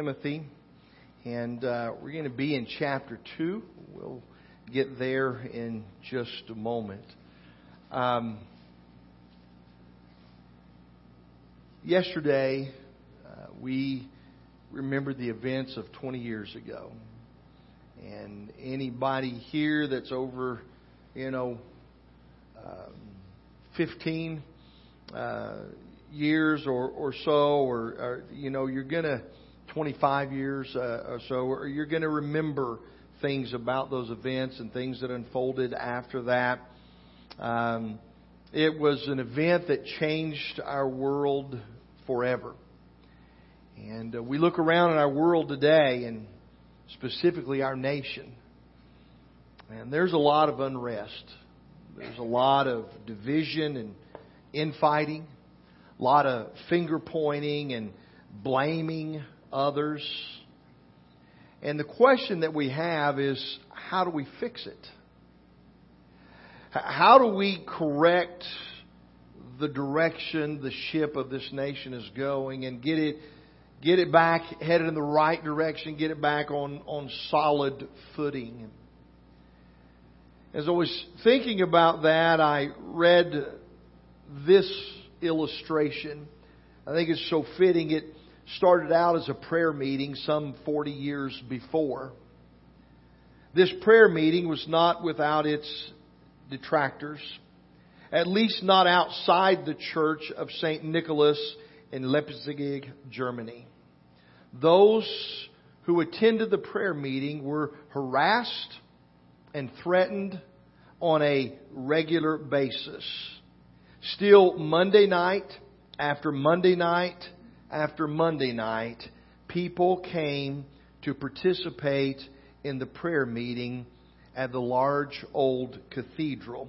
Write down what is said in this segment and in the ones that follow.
Timothy, and uh, we're going to be in chapter 2. We'll get there in just a moment. Um, yesterday, uh, we remembered the events of 20 years ago. And anybody here that's over, you know, um, 15, uh, years or, or so, or, or you know, you're gonna 25 years uh, or so, or you're gonna remember things about those events and things that unfolded after that. Um, it was an event that changed our world forever. And uh, we look around in our world today, and specifically our nation, and there's a lot of unrest. There's a lot of division and infighting a lot of finger pointing and blaming others. And the question that we have is how do we fix it? How do we correct the direction the ship of this nation is going and get it get it back headed in the right direction, get it back on, on solid footing? As I was thinking about that, I read this illustration. I think it's so fitting. It started out as a prayer meeting some 40 years before. This prayer meeting was not without its detractors, at least not outside the church of St. Nicholas in Leipzig, Germany. Those who attended the prayer meeting were harassed and threatened on a regular basis. Still, Monday night after Monday night after Monday night, people came to participate in the prayer meeting at the large old cathedral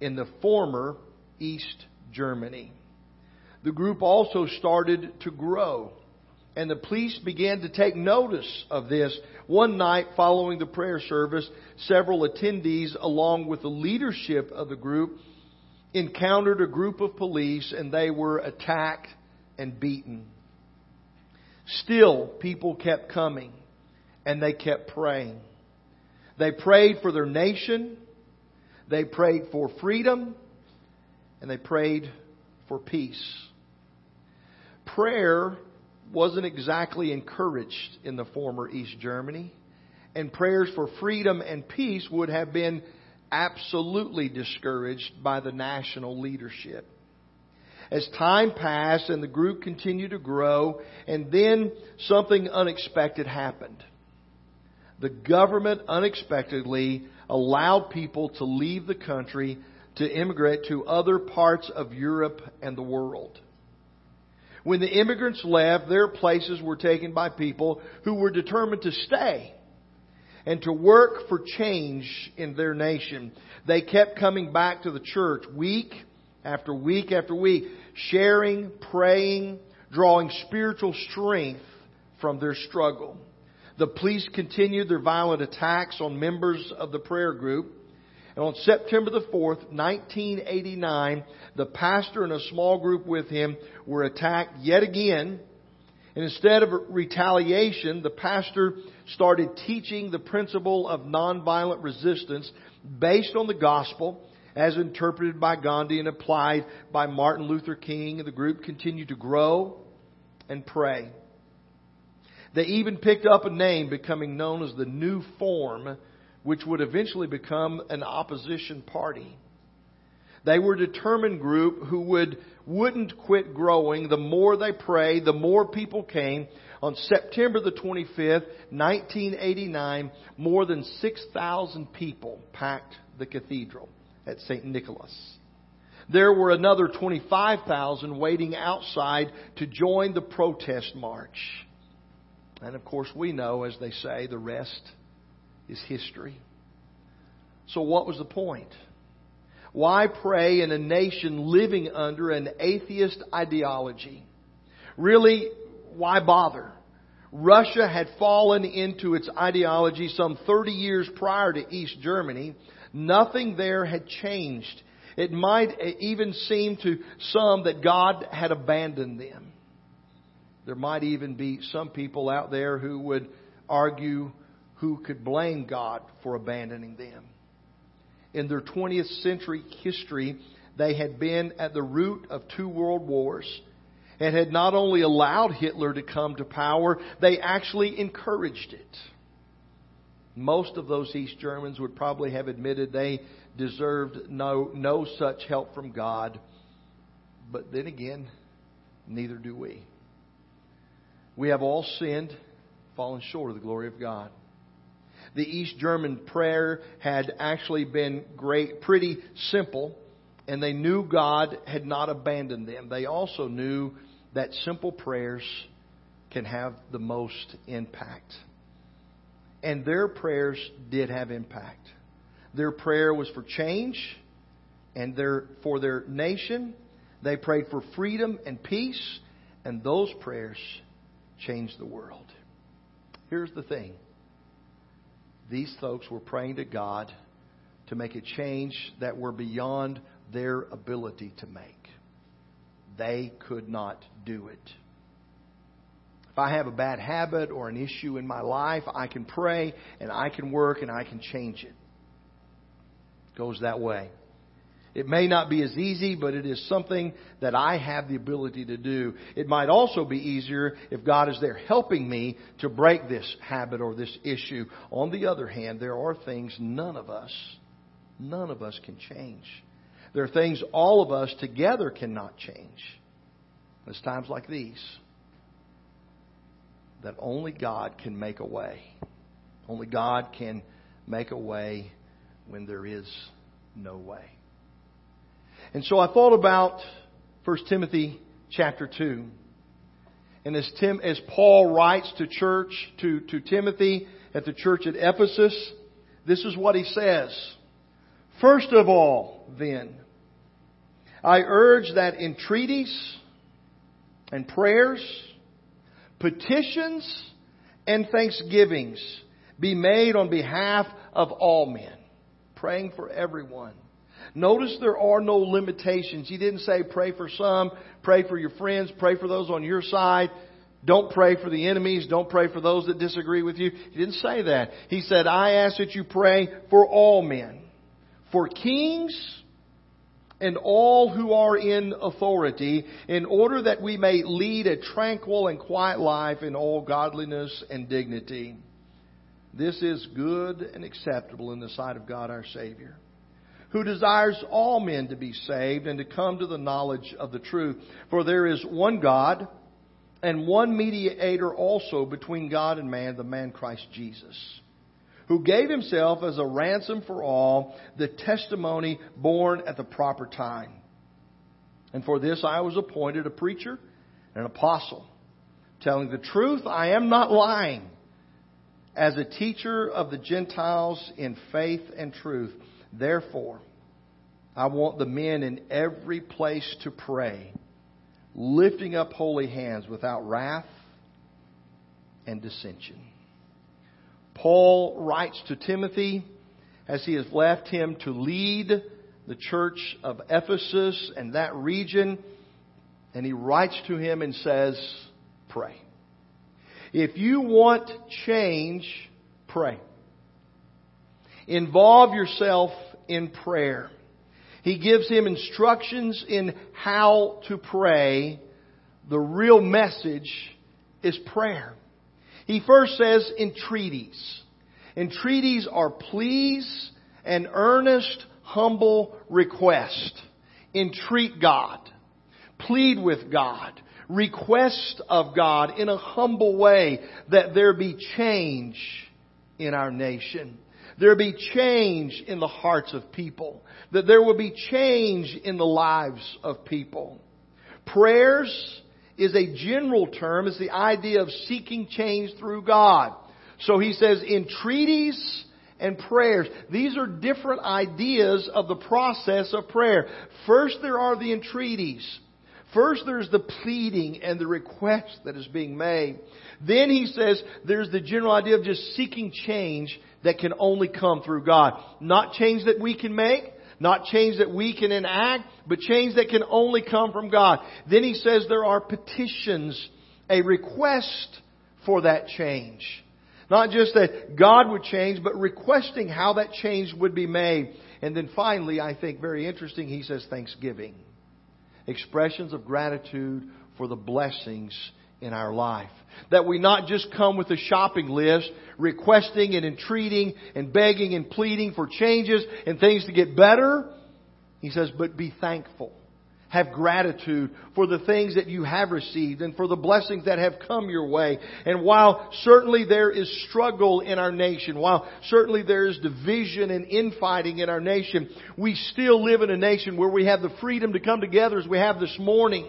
in the former East Germany. The group also started to grow, and the police began to take notice of this. One night following the prayer service, several attendees, along with the leadership of the group, encountered a group of police and they were attacked and beaten. Still, people kept coming and they kept praying. They prayed for their nation, they prayed for freedom, and they prayed for peace. Prayer wasn't exactly encouraged in the former East Germany, and prayers for freedom and peace would have been absolutely discouraged by the national leadership. As time passed and the group continued to grow, and then something unexpected happened. The government unexpectedly allowed people to leave the country to immigrate to other parts of Europe and the world. When the immigrants left, their places were taken by people who were determined to stay and to work for change in their nation. They kept coming back to the church week after week after week, sharing, praying, drawing spiritual strength from their struggle. The police continued their violent attacks on members of the prayer group. And on September the 4th, 1989, the pastor and a small group with him were attacked yet again and instead of retaliation, the pastor started teaching the principle of nonviolent resistance based on the gospel as interpreted by Gandhi and applied by Martin Luther King. The group continued to grow and pray. They even picked up a name becoming known as the New Forum, which would eventually become an opposition party. They were a determined group who would, wouldn't quit growing. The more they prayed, the more people came. On September the 25th, 1989, more than 6,000 people packed the cathedral at St. Nicholas. There were another 25,000 waiting outside to join the protest march. And of course, we know, as they say, the rest is history. So, what was the point? Why pray in a nation living under an atheist ideology? Really, why bother? Russia had fallen into its ideology some 30 years prior to East Germany. Nothing there had changed. It might even seem to some that God had abandoned them. There might even be some people out there who would argue who could blame God for abandoning them. In their 20th century history, they had been at the root of two world wars and had not only allowed Hitler to come to power, they actually encouraged it. Most of those East Germans would probably have admitted they deserved no, no such help from God. But then again, neither do we. We have all sinned, fallen short of the glory of God. The East German prayer had actually been great, pretty simple, and they knew God had not abandoned them. They also knew that simple prayers can have the most impact. And their prayers did have impact. Their prayer was for change and their, for their nation. They prayed for freedom and peace, and those prayers changed the world. Here's the thing these folks were praying to God to make a change that were beyond their ability to make. They could not do it. If I have a bad habit or an issue in my life, I can pray and I can work and I can change it. It goes that way. It may not be as easy, but it is something that I have the ability to do. It might also be easier if God is there helping me to break this habit or this issue. On the other hand, there are things none of us, none of us can change. There are things all of us together cannot change. It's times like these that only God can make a way. Only God can make a way when there is no way. And so I thought about 1 Timothy chapter 2. And as, Tim, as Paul writes to church, to, to Timothy at the church at Ephesus, this is what he says. First of all, then, I urge that entreaties and prayers, petitions and thanksgivings be made on behalf of all men, praying for everyone. Notice there are no limitations. He didn't say pray for some, pray for your friends, pray for those on your side. Don't pray for the enemies. Don't pray for those that disagree with you. He didn't say that. He said, I ask that you pray for all men, for kings, and all who are in authority, in order that we may lead a tranquil and quiet life in all godliness and dignity. This is good and acceptable in the sight of God our Savior, who desires all men to be saved and to come to the knowledge of the truth. For there is one God and one mediator also between God and man, the man Christ Jesus who gave himself as a ransom for all, the testimony born at the proper time. And for this I was appointed a preacher and an apostle, telling the truth, I am not lying, as a teacher of the Gentiles in faith and truth. Therefore, I want the men in every place to pray, lifting up holy hands without wrath and dissension. Paul writes to Timothy as he has left him to lead the church of Ephesus and that region. And he writes to him and says, Pray. If you want change, pray. Involve yourself in prayer. He gives him instructions in how to pray. The real message is prayer. He first says entreaties. Entreaties are pleas and earnest, humble request. Entreat God. Plead with God. Request of God in a humble way that there be change in our nation. There be change in the hearts of people. That there will be change in the lives of people. Prayers is a general term. It's the idea of seeking change through God. So he says entreaties and prayers. These are different ideas of the process of prayer. First there are the entreaties. First there's the pleading and the request that is being made. Then he says there's the general idea of just seeking change that can only come through God. Not change that we can make, not change that we can enact, but change that can only come from God. Then he says there are petitions a request for that change. Not just that God would change, but requesting how that change would be made. And then finally, I think very interesting, he says thanksgiving. Expressions of gratitude for the blessings in our life. That we not just come with a shopping list, requesting and entreating and begging and pleading for changes and things to get better. He says, but be thankful have gratitude for the things that you have received and for the blessings that have come your way. And while certainly there is struggle in our nation, while certainly there is division and infighting in our nation, we still live in a nation where we have the freedom to come together as we have this morning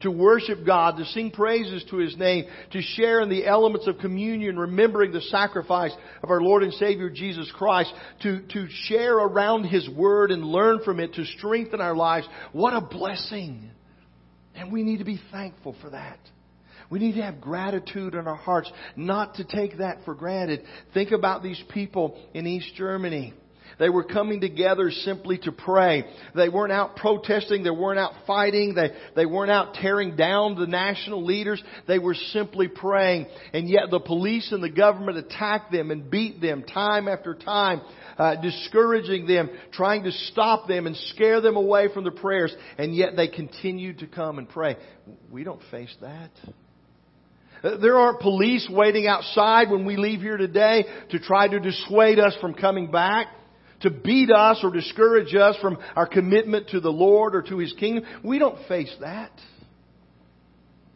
to worship God, to sing praises to His name, to share in the elements of communion, remembering the sacrifice of our Lord and Savior Jesus Christ, to, to share around His Word and learn from it to strengthen our lives. What a blessing! And we need to be thankful for that. We need to have gratitude in our hearts, not to take that for granted. Think about these people in East Germany. They were coming together simply to pray. They weren't out protesting. They weren't out fighting. They, they weren't out tearing down the national leaders. They were simply praying. And yet the police and the government attacked them and beat them time after time. Uh, discouraging them, trying to stop them and scare them away from the prayers, and yet they continued to come and pray. We don't face that. Uh, there aren't police waiting outside when we leave here today to try to dissuade us from coming back to beat us or discourage us from our commitment to the Lord or to His kingdom. We don't face that.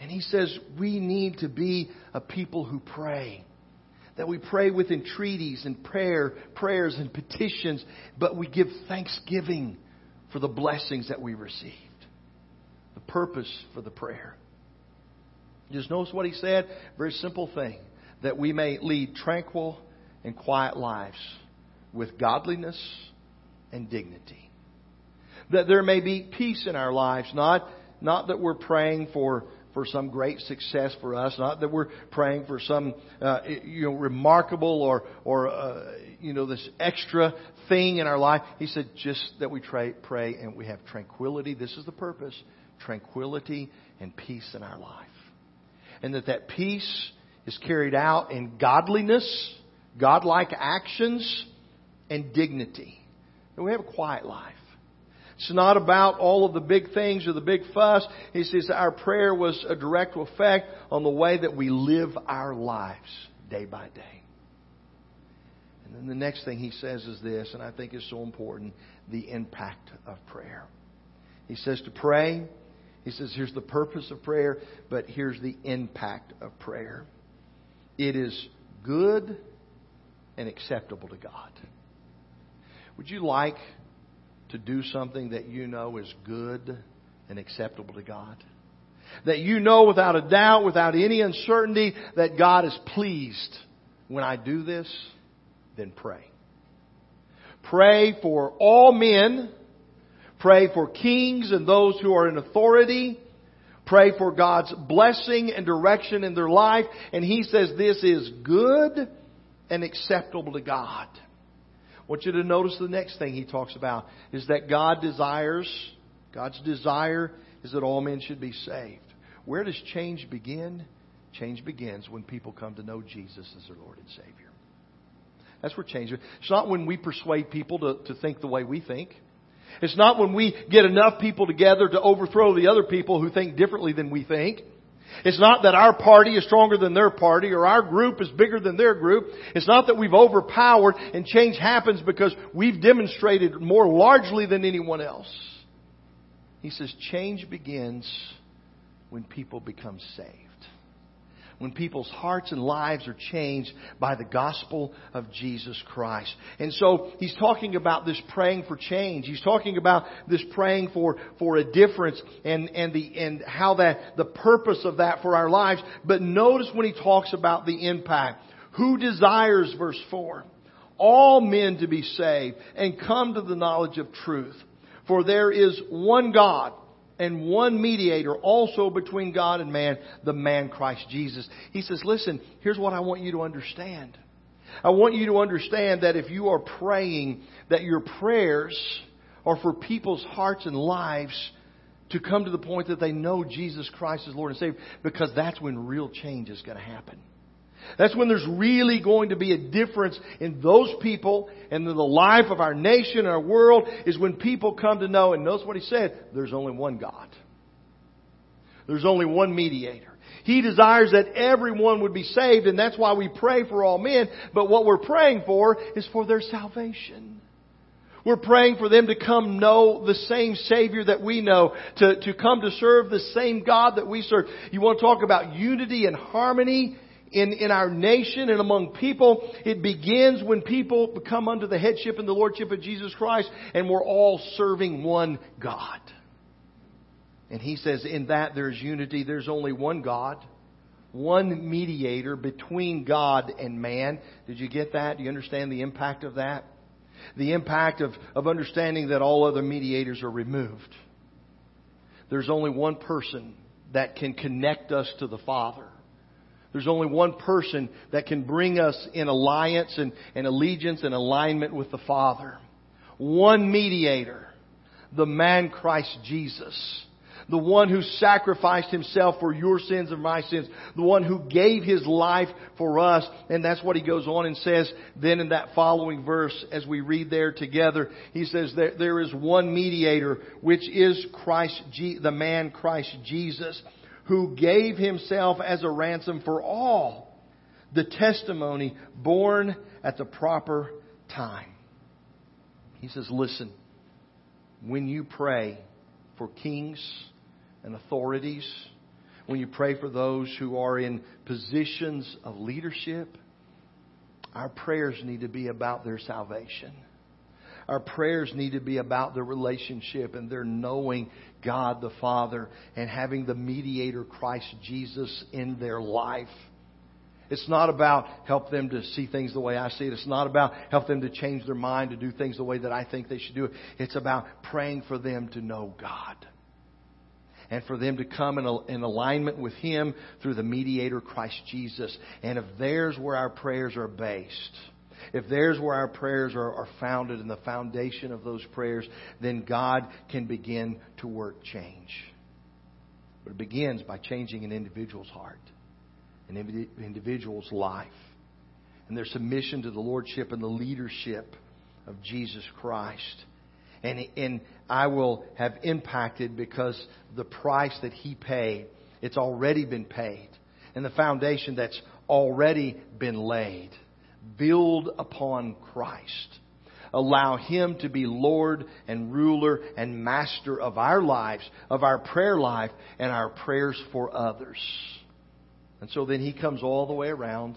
And He says we need to be a people who pray. That we pray with entreaties and prayer, prayers and petitions, but we give thanksgiving for the blessings that we received. The purpose for the prayer. Just notice what he said. Very simple thing. That we may lead tranquil and quiet lives with godliness and dignity. That there may be peace in our lives, not, not that we're praying for, for some great success for us, not that we're praying for some, uh, you know, remarkable or, or, uh, you know, this extra thing in our life. He said just that we pray and we have tranquility. This is the purpose. Tranquility and peace in our life. And that that peace is carried out in godliness, godlike actions, and dignity. And we have a quiet life. It's not about all of the big things or the big fuss. He says our prayer was a direct effect on the way that we live our lives day by day. And then the next thing he says is this, and I think is so important the impact of prayer. He says to pray. He says, here's the purpose of prayer, but here's the impact of prayer. It is good and acceptable to God. Would you like to do something that you know is good and acceptable to God? That you know without a doubt, without any uncertainty, that God is pleased when I do this? Then pray. Pray for all men. Pray for kings and those who are in authority. Pray for God's blessing and direction in their life. And He says this is good and acceptable to God. Want you to notice the next thing he talks about is that God desires, God's desire is that all men should be saved. Where does change begin? Change begins when people come to know Jesus as their Lord and Savior. That's where change. It's not when we persuade people to, to think the way we think. It's not when we get enough people together to overthrow the other people who think differently than we think. It's not that our party is stronger than their party or our group is bigger than their group. It's not that we've overpowered and change happens because we've demonstrated more largely than anyone else. He says change begins when people become saved when people's hearts and lives are changed by the gospel of Jesus Christ. And so he's talking about this praying for change. He's talking about this praying for, for a difference and, and the, and how that, the purpose of that for our lives. But notice when he talks about the impact. Who desires, verse 4, all men to be saved and come to the knowledge of truth? For there is one God and one mediator also between God and man, the man Christ Jesus. He says, listen, here's what I want you to understand. I want you to understand that if you are praying, that your prayers are for people's hearts and lives to come to the point that they know Jesus Christ is Lord and Savior because that's when real change is going to happen. That's when there's really going to be a difference in those people and in the life of our nation our world is when people come to know, and notice what he said, there's only one God. There's only one mediator. He desires that everyone would be saved, and that's why we pray for all men. But what we're praying for is for their salvation. We're praying for them to come know the same Savior that we know, to, to come to serve the same God that we serve. You want to talk about unity and harmony in, in our nation and among people. It begins when people come under the headship and the Lordship of Jesus Christ and we're all serving one God. And he says in that there's unity. There's only one God, one mediator between God and man. Did you get that? Do you understand the impact of that? The impact of, of understanding that all other mediators are removed. There's only one person that can connect us to the Father. There's only one person that can bring us in alliance and, and allegiance and alignment with the Father. One mediator, the man Christ Jesus the one who sacrificed himself for your sins and my sins, the one who gave his life for us. And that's what he goes on and says then in that following verse as we read there together. He says that there is one mediator, which is Christ, the man Christ Jesus, who gave himself as a ransom for all. The testimony born at the proper time. He says, listen, when you pray for kings, and authorities, when you pray for those who are in positions of leadership, our prayers need to be about their salvation. Our prayers need to be about their relationship and their knowing God the Father and having the mediator Christ Jesus in their life. It's not about help them to see things the way I see it. It's not about help them to change their mind to do things the way that I think they should do it. It's about praying for them to know God and for them to come in, in alignment with Him through the mediator Christ Jesus. And if there's where our prayers are based, if there's where our prayers are, are founded and the foundation of those prayers, then God can begin to work change. But it begins by changing an individual's heart, an individual's life, and their submission to the Lordship and the leadership of Jesus Christ and, and I will have impacted because the price that He paid, it's already been paid. And the foundation that's already been laid. Build upon Christ. Allow Him to be Lord and ruler and master of our lives, of our prayer life, and our prayers for others. And so then He comes all the way around.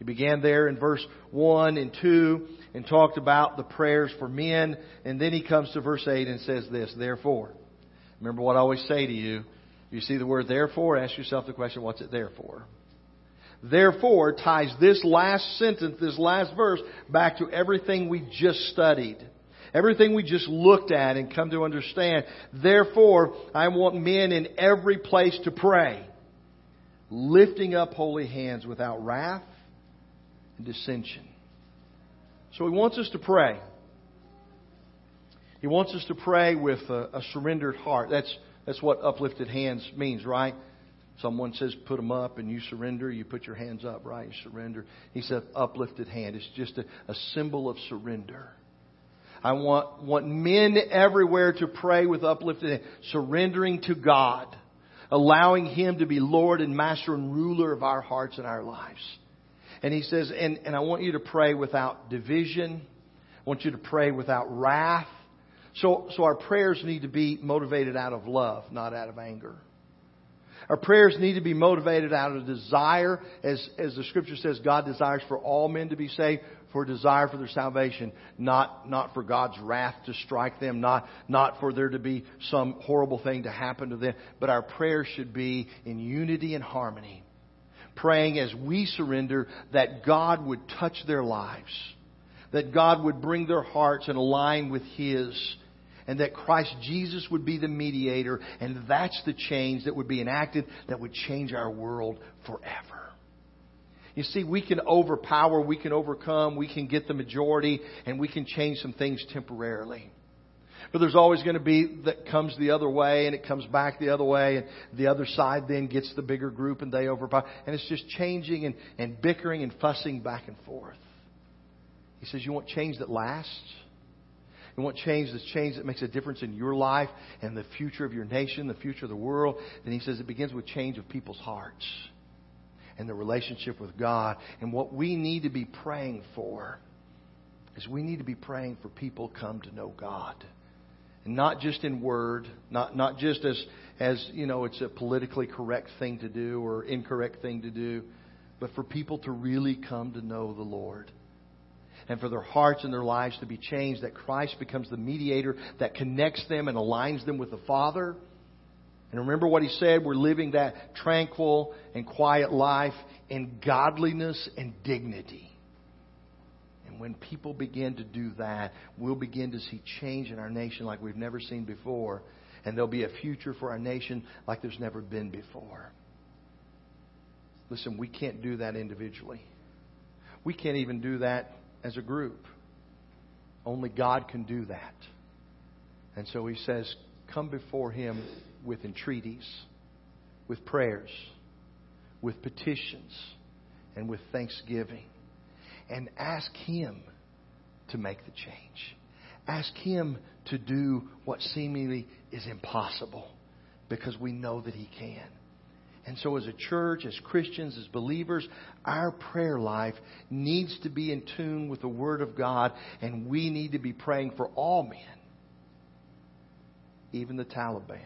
He began there in verse 1 and 2 and talked about the prayers for men. And then he comes to verse 8 and says this, therefore. Remember what I always say to you. You see the word therefore, ask yourself the question, what's it there for? Therefore ties this last sentence, this last verse, back to everything we just studied. Everything we just looked at and come to understand. Therefore, I want men in every place to pray, lifting up holy hands without wrath and dissension. So he wants us to pray. He wants us to pray with a, a, surrendered heart. That's, that's what uplifted hands means, right? Someone says put them up and you surrender. You put your hands up, right? You surrender. He said uplifted hand. It's just a, a symbol of surrender. I want, want men everywhere to pray with uplifted hand, surrendering to God, allowing Him to be Lord and Master and ruler of our hearts and our lives. And he says, and, and I want you to pray without division. I want you to pray without wrath. So, so our prayers need to be motivated out of love, not out of anger. Our prayers need to be motivated out of desire, as, as the scripture says, God desires for all men to be saved, for desire for their salvation, not, not for God's wrath to strike them, not, not for there to be some horrible thing to happen to them, but our prayers should be in unity and harmony praying as we surrender that God would touch their lives, that God would bring their hearts and align with His, and that Christ Jesus would be the mediator, and that's the change that would be enacted that would change our world forever. You see, we can overpower, we can overcome, we can get the majority, and we can change some things temporarily. But there's always going to be that comes the other way and it comes back the other way and the other side then gets the bigger group and they overpower. And it's just changing and, and bickering and fussing back and forth. He says, you want change that lasts? You want change that's change that makes a difference in your life and the future of your nation, the future of the world? Then he says it begins with change of people's hearts and the relationship with God. And what we need to be praying for is we need to be praying for people come to know God. And not just in word, not, not just as, as, you know, it's a politically correct thing to do or incorrect thing to do, but for people to really come to know the Lord. And for their hearts and their lives to be changed, that Christ becomes the mediator that connects them and aligns them with the Father. And remember what he said, we're living that tranquil and quiet life in godliness and dignity And when people begin to do that, we'll begin to see change in our nation like we've never seen before. And there'll be a future for our nation like there's never been before. Listen, we can't do that individually. We can't even do that as a group. Only God can do that. And so he says, come before him with entreaties, with prayers, with petitions, and with thanksgiving and ask Him to make the change. Ask Him to do what seemingly is impossible because we know that He can. And so, as a church, as Christians, as believers, our prayer life needs to be in tune with the Word of God, and we need to be praying for all men, even the Taliban,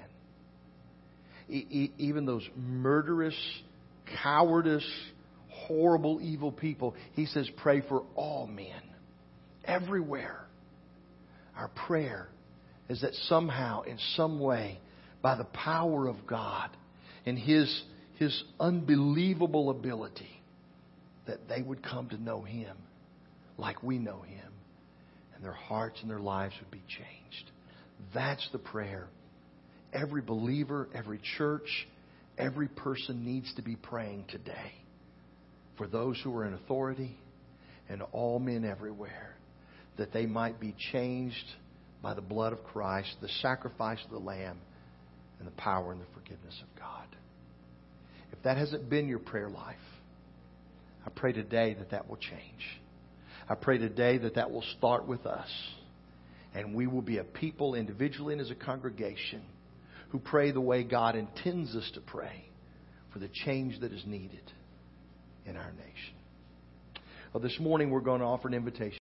e- even those murderous, cowardice, horrible, evil people. He says, pray for all men, everywhere. Our prayer is that somehow, in some way, by the power of God and His, His unbelievable ability, that they would come to know Him like we know Him, and their hearts and their lives would be changed. That's the prayer. Every believer, every church, every person needs to be praying today for those who are in authority and all men everywhere, that they might be changed by the blood of Christ, the sacrifice of the Lamb, and the power and the forgiveness of God. If that hasn't been your prayer life, I pray today that that will change. I pray today that that will start with us. And we will be a people individually and as a congregation who pray the way God intends us to pray for the change that is needed in our nation. Well, this morning we're going to offer an invitation.